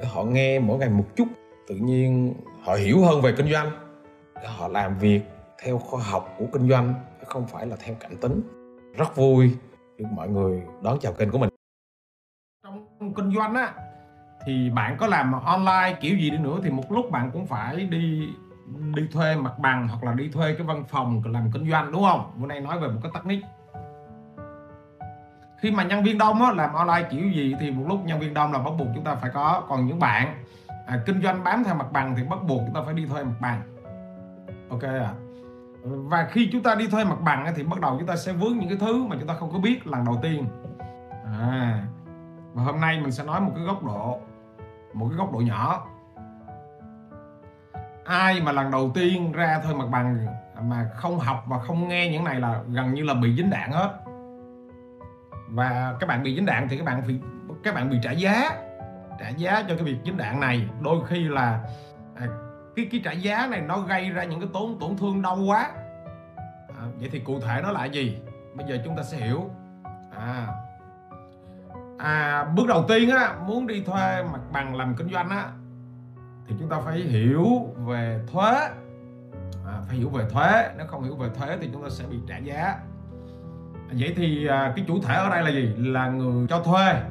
để họ nghe mỗi ngày một chút. Tự nhiên họ hiểu hơn về kinh doanh. Để họ làm việc theo khoa học của kinh doanh, chứ không phải là theo cảm tính. Rất vui được mọi người đón chào kênh của mình. Trong kinh doanh á, thì bạn có làm online kiểu gì đi nữa thì một lúc bạn cũng phải đi đi thuê mặt bằng hoặc là đi thuê cái văn phòng làm kinh doanh, đúng không? Bữa nay nói về một cái technique khi mà nhân viên đông á, làm online kiểu gì thì một lúc nhân viên đông là bắt buộc chúng ta phải có còn những bạn à, kinh doanh bám theo mặt bằng thì bắt buộc chúng ta phải đi thuê mặt bằng. Ok à? Và khi chúng ta đi thuê mặt bằng thì bắt đầu chúng ta sẽ vướng những cái thứ mà chúng ta không có biết lần đầu tiên. À và hôm nay mình sẽ nói một cái góc độ một cái góc độ nhỏ. Ai mà lần đầu tiên ra thuê mặt bằng mà không học và không nghe những này là gần như là bị dính đạn hết và các bạn bị dính đạn thì các bạn bị các bạn bị trả giá. Trả giá cho cái việc dính đạn này. Đôi khi là à, cái cái trả giá này nó gây ra những cái tổn tổn thương đau quá. À, vậy thì cụ thể nó là gì? Bây giờ chúng ta sẽ hiểu. À, à bước đầu tiên á muốn đi thuê mặt bằng làm kinh doanh á thì chúng ta phải hiểu về thuế. À, phải hiểu về thuế. Nếu không hiểu về thuế thì chúng ta sẽ bị trả giá vậy thì à, cái chủ thể ở đây là gì? Là người cho thuê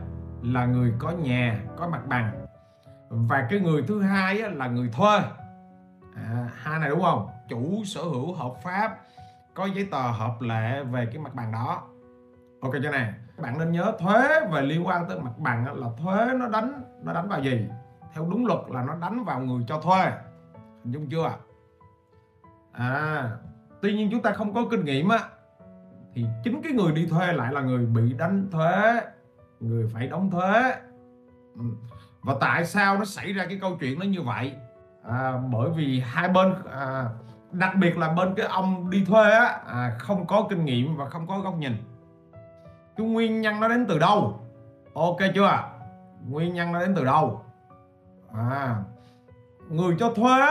là người có nhà có mặt bằng. Và cái người thứ hai á, là người thuê. À, hai này đúng không? Chủ sở hữu hợp pháp có giấy tờ hợp lệ về cái mặt bằng đó. Ok chưa này bạn nên nhớ thuế về liên quan tới mặt bằng á, là thuế nó đánh nó đánh vào gì? Theo đúng luật là nó đánh vào người cho thuê. Hình dung chưa? À tuy nhiên chúng ta không có kinh nghiệm á thì chính cái người đi thuê lại là người bị đánh thuế người phải đóng thuế. Ừ. Và tại sao nó xảy ra cái câu chuyện nó như vậy? À, bởi vì hai bên à, đặc biệt là bên cái ông đi thuê á à, không có kinh nghiệm và không có góc nhìn. Cái nguyên nhân nó đến từ đâu? Ok chưa? Nguyên nhân nó đến từ đâu? À, người cho thuê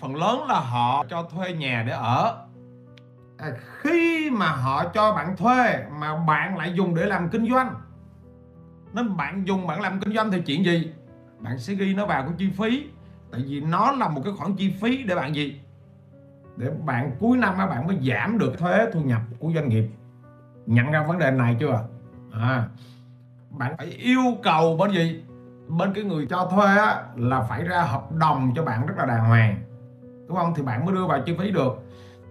phần lớn là họ cho thuê nhà để ở à, khi mà họ cho bạn thuê mà bạn lại dùng để làm kinh doanh nên bạn dùng bạn làm kinh doanh thì chuyện gì? Bạn sẽ ghi nó vào cái chi phí tại vì nó là một cái khoản chi phí để bạn gì? Để bạn cuối năm bạn mới giảm được thuế thu nhập của doanh nghiệp. Nhận ra vấn đề này chưa? À bạn phải yêu cầu bên gì? Bên cái người cho thuê á, là phải ra hợp đồng cho bạn rất là đàng hoàng. Đúng không? Thì bạn mới đưa vào chi phí được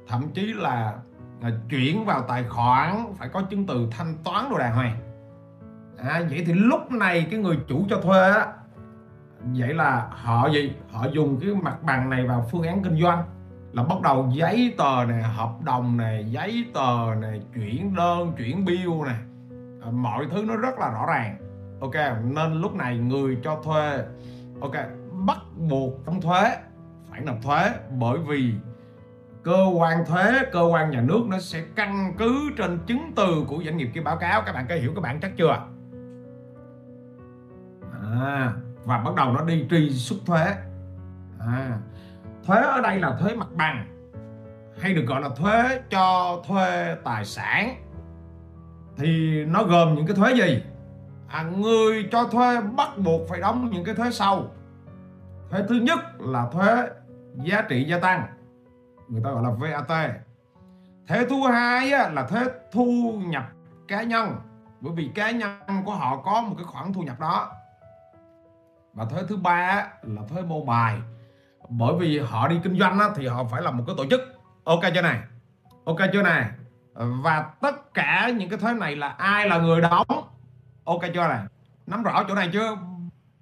thậm chí là, chuyển vào tài khoản phải có chứng từ thanh toán đồ đàng hoàng. À, vậy thì lúc này cái người chủ cho thuê á vậy là họ gì? Họ dùng cái mặt bằng này vào phương án kinh doanh. Là bắt đầu giấy tờ này hợp đồng này giấy tờ này chuyển đơn chuyển bill này mọi thứ nó rất là rõ ràng. Ok nên lúc này người cho thuê ok bắt buộc đóng thuế phải nộp thuế bởi vì cơ quan thuế cơ quan nhà nước nó sẽ căn cứ trên chứng từ của doanh nghiệp kia báo cáo. Các bạn có hiểu các bạn chắc chưa? À, và bắt đầu nó đi truy xuất thuế. À, thuế ở đây là thuế mặt bằng hay được gọi là thuế cho thuê tài sản. Thì nó gồm những cái thuế gì? À, người cho thuê bắt buộc phải đóng những cái thuế sau. Thuế thứ nhất là thuế giá trị gia tăng người ta gọi là VAT thuế thứ hai á, là thuế thu nhập cá nhân. Bởi vì cá nhân của họ có một cái khoản thu nhập đó. Và thuế thứ ba là thuế mô bài. Bởi vì họ đi kinh doanh á, thì họ phải là một cái tổ chức. Ok chưa này? Ok chưa này? Và tất cả những cái thuế này là ai là người đóng? Ok chưa này? Nắm rõ chỗ này chưa?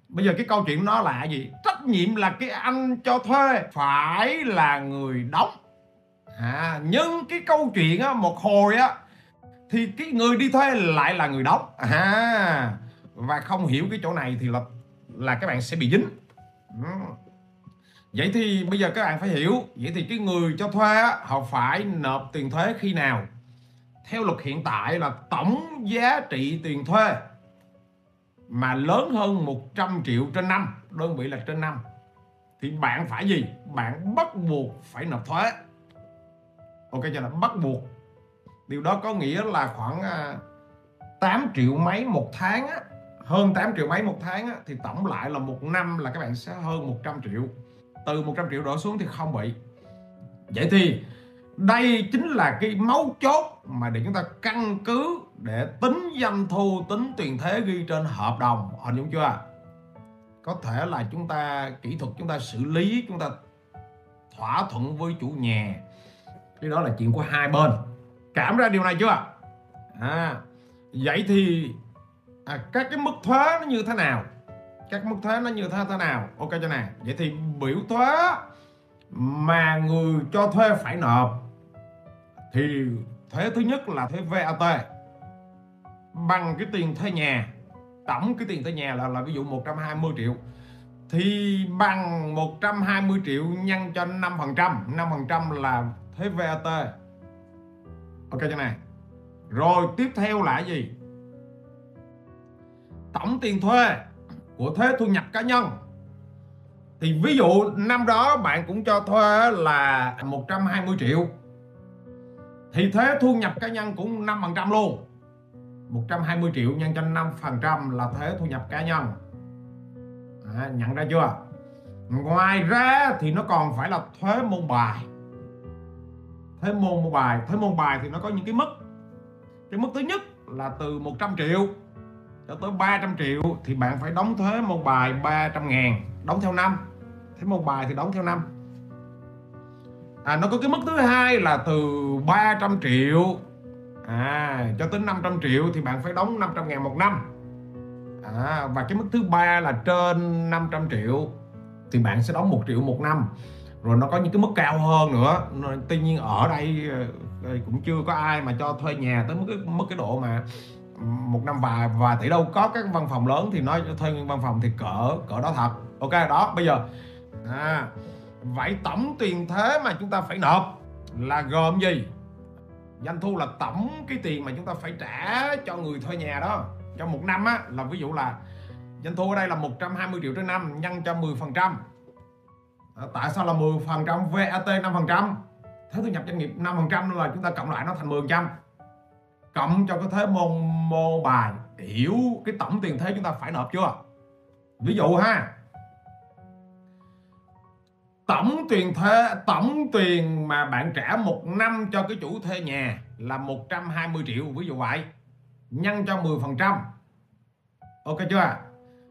Bây giờ cái câu chuyện nó là gì? Trách nhiệm là cái anh cho thuê phải là người đóng. À, nhưng cái câu chuyện á một hồi á thì cái người đi thuê lại là người đóng. À, và không hiểu cái chỗ này thì là là các bạn sẽ bị dính. Vậy thì bây giờ các bạn phải hiểu vậy thì cái người cho thuê á, họ phải nộp tiền thuế khi nào? Theo luật hiện tại là tổng giá trị tiền thuê mà lớn hơn 100 triệu trên năm đơn vị là trên năm. Thì bạn phải gì? Bạn bắt buộc phải nộp thuế. Ok cho là bắt buộc. Điều đó có nghĩa là khoảng à, 8 triệu mấy một tháng á, hơn 8 triệu mấy một tháng á, thì tổng lại là một năm là các bạn sẽ hơn 100 triệu. Từ 100 triệu đổ xuống thì không bị. Vậy thì đây chính là cái mấu chốt mà để chúng ta căn cứ để tính doanh thu tính tiền thế ghi trên hợp đồng. Hình dung chưa? Có thể là chúng ta kỹ thuật chúng ta xử lý chúng ta thỏa thuận với chủ nhà. Cái đó là chuyện của hai bên. Cảm ra điều này chưa? À vậy thì à, các cái mức thuế nó như thế nào? Các mức thuế nó như thế, thế nào? Ok cho nè. Vậy thì biểu thuế mà người cho thuê phải nộp thì thuế thứ nhất là thuế VAT bằng cái tiền thuê nhà, tổng cái tiền thuê nhà là là ví dụ 120 triệu. Thì bằng 120 triệu nhân cho 5% 5% là thuế VAT ok cho này? Rồi tiếp theo là gì? Tổng tiền thuê của thuế thu nhập cá nhân. Thì ví dụ năm đó bạn cũng cho thuê là 120 triệu thì thuế thu nhập cá nhân cũng 5% luôn. 120 triệu nhân cho 5% là thuế thu nhập cá nhân. À, nhận ra chưa? Ngoài ra thì nó còn phải là thuế môn bài. Thuế môn môn bài. Thuế môn bài thì nó có những cái mức. Cái mức thứ nhất là từ 100 triệu cho tới 300 triệu thì bạn phải đóng thuế môn bài 300 ngàn đóng theo năm. Thuế môn bài thì đóng theo năm à, nó có cái mức thứ hai là từ 300 triệu. À, cho tới 500 triệu thì bạn phải đóng 500 ngàn một năm. À, và cái mức thứ ba là trên 500 triệu thì bạn sẽ đóng 1 triệu một năm. Rồi nó có những cái mức cao hơn nữa. Tuy nhiên ở ờ, đây cũng chưa có ai mà cho thuê nhà tới mức cái mức cái độ mà một năm vài và tỷ đâu có các văn phòng lớn thì nói thuê văn phòng thì cỡ cỡ đó thật. Ok đó bây giờ. À, vậy tổng tiền thế mà chúng ta phải nộp là gồm gì? Doanh thu là tổng cái tiền mà chúng ta phải trả cho người thuê nhà đó. Trong một năm á, là ví dụ là doanh thu ở đây là 120 triệu trên năm, nhân cho 10 phần trăm. Ờ, tại sao là 10 phần trăm? VAT 5 phần trăm. Thuế thu nhập doanh nghiệp 5 phần trăm là chúng ta cộng lại nó thành 10 phần trăm. Cộng cho cái thuế môn mô bài, hiểu cái tổng tiền thuế chúng ta phải nộp chưa? Ví dụ ha tổng tiền thuê tổng tiền mà bạn trả một năm cho cái chủ thuê nhà là 120 triệu ví dụ vậy. Nhân cho 10 phần trăm. Ok chưa?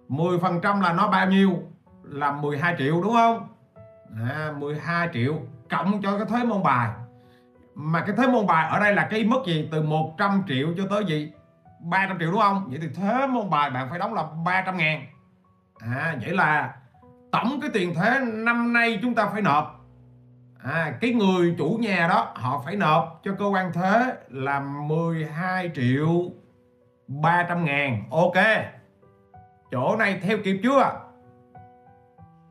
10 phần trăm là nó bao nhiêu? Là 12 triệu đúng không? À, 12 triệu cộng cho cái thuế môn bài. Mà cái thuế môn bài ở đây là cái mức gì? Từ 100 triệu cho tới gì? 300 triệu đúng không? Vậy thì thuế môn bài bạn phải đóng là 300 ngàn. À vậy là tổng cái tiền thuế năm nay chúng ta phải nộp. À, cái người chủ nhà đó họ phải nộp cho cơ quan thuế là 12 triệu 300 ngàn. Ok. Chỗ này theo kịp chưa?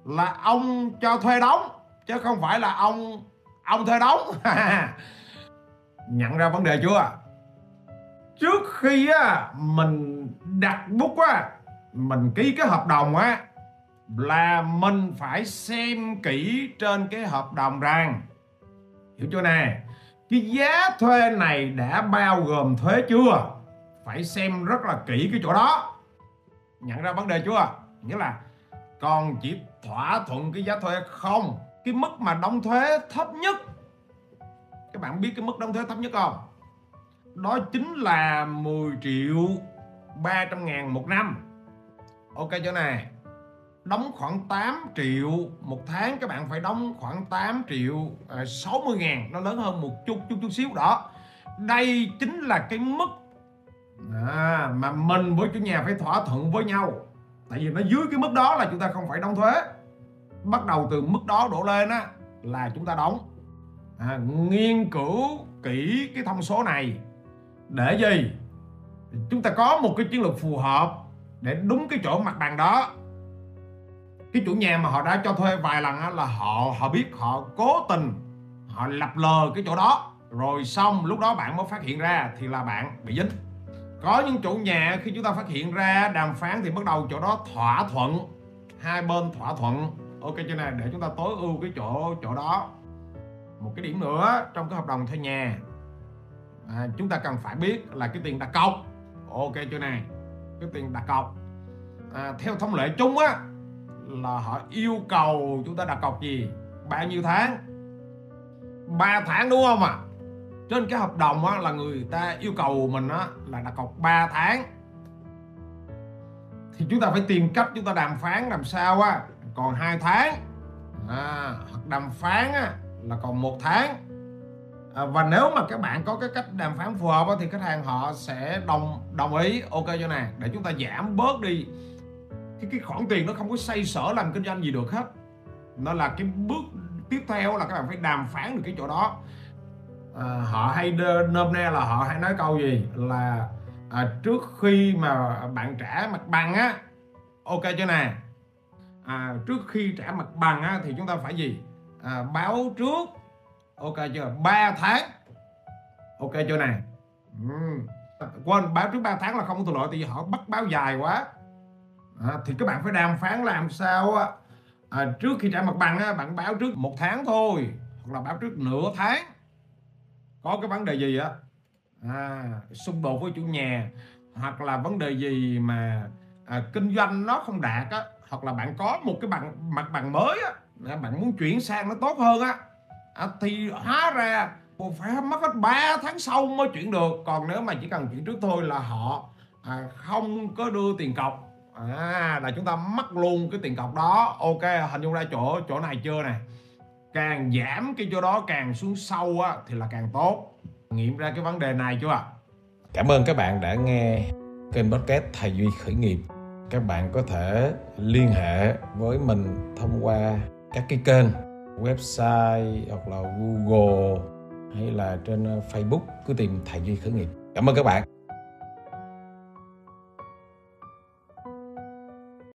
Là ông cho thuê đóng chứ không phải là ông ông thuê đóng. Nhận ra vấn đề chưa? Trước khi á mình đặt bút á mình ký cái hợp đồng á là mình phải xem kỹ trên cái hợp đồng rằng. Hiểu chưa nè? Cái giá thuê này đã bao gồm thuế chưa? Phải xem rất là kỹ cái chỗ đó. Nhận ra vấn đề chưa? Nghĩa là còn chỉ thỏa thuận cái giá thuê không? Cái mức mà đóng thuế thấp nhất. Các bạn biết cái mức đóng thuế thấp nhất không? Đó chính là 10 triệu 300 ngàn một năm. Ok chỗ này đóng khoảng 8 triệu một tháng. Các bạn phải đóng khoảng 8 triệu à, 60 ngàn. Nó lớn hơn một chút chút chút xíu đó. Đây chính là cái mức à, mà mình với chủ nhà phải thỏa thuận với nhau. Tại vì nó dưới cái mức đó là chúng ta không phải đóng thuế. Bắt đầu từ mức đó đổ lên á là chúng ta đóng. À, nghiên cứu kỹ cái thông số này. Để gì? Chúng ta có một cái chiến lược phù hợp để đúng cái chỗ mặt bằng đó cái chủ nhà mà họ đã cho thuê vài lần á, là họ họ biết họ cố tình họ lập lờ cái chỗ đó. Rồi xong lúc đó bạn mới phát hiện ra thì là bạn bị dính. Có những chủ nhà khi chúng ta phát hiện ra đàm phán thì bắt đầu chỗ đó thỏa thuận. Hai bên thỏa thuận. Ok chỗ này để chúng ta tối ưu cái chỗ chỗ đó. Một cái điểm nữa trong cái hợp đồng thuê nhà. À, chúng ta cần phải biết là cái tiền đặt cọc. Ok chỗ này cái tiền đặt cọc. À, theo thông lệ chung á là họ yêu cầu chúng ta đặt cọc gì? Bao nhiêu tháng? 3 tháng đúng không ạ? À? trên cái hợp đồng á, là người ta yêu cầu mình á, là đặt cọc 3 tháng. Thì chúng ta phải tìm cách chúng ta đàm phán làm sao á còn hai tháng. À, hoặc đàm phán á, là còn một tháng. À, và nếu mà các bạn có cái cách đàm phán phù hợp á, thì khách hàng họ sẽ đồng đồng ý. Ok cho nè để chúng ta giảm bớt đi cái cái khoản tiền nó không có xây sở làm kinh doanh gì được hết. Nó là cái bước tiếp theo là các bạn phải đàm phán được cái chỗ đó. À, họ hay nôm na là họ hay nói câu gì? Là à, trước khi mà bạn trả mặt bằng á ok chưa nè? À, trước khi trả mặt bằng á, thì chúng ta phải gì? À, báo trước ok chưa? 3 tháng ok chưa nè? Ừ. quên báo trước 3 tháng là không có thuận lợi thì họ bắt báo dài quá à, thì các bạn phải đàm phán làm sao á. À, trước khi trả mặt bằng á, bạn báo trước một tháng thôi hoặc là báo trước nửa tháng. Có cái vấn đề gì á? À, xung đột với chủ nhà hoặc là vấn đề gì mà à, kinh doanh nó không đạt á hoặc là bạn có một cái bằng mặt bằng mới á à, bạn muốn chuyển sang nó tốt hơn á. À, thì hóa ra phải mất hết 3 tháng sau mới chuyển được. Còn nếu mà chỉ cần chuyển trước thôi là họ à, không có đưa tiền cọc à là chúng ta mất luôn cái tiền cọc đó. Ok, hình dung ra chỗ chỗ này chưa nè. Càng giảm cái chỗ đó càng xuống sâu á, thì là càng tốt. Nghiệm ra cái vấn đề này chưa ạ? Cảm ơn các bạn đã nghe kênh podcast thầy duy khởi nghiệp. Các bạn có thể liên hệ với mình thông qua các cái kênh, website hoặc là google hay là trên facebook cứ tìm thầy duy khởi nghiệp. Cảm ơn các bạn.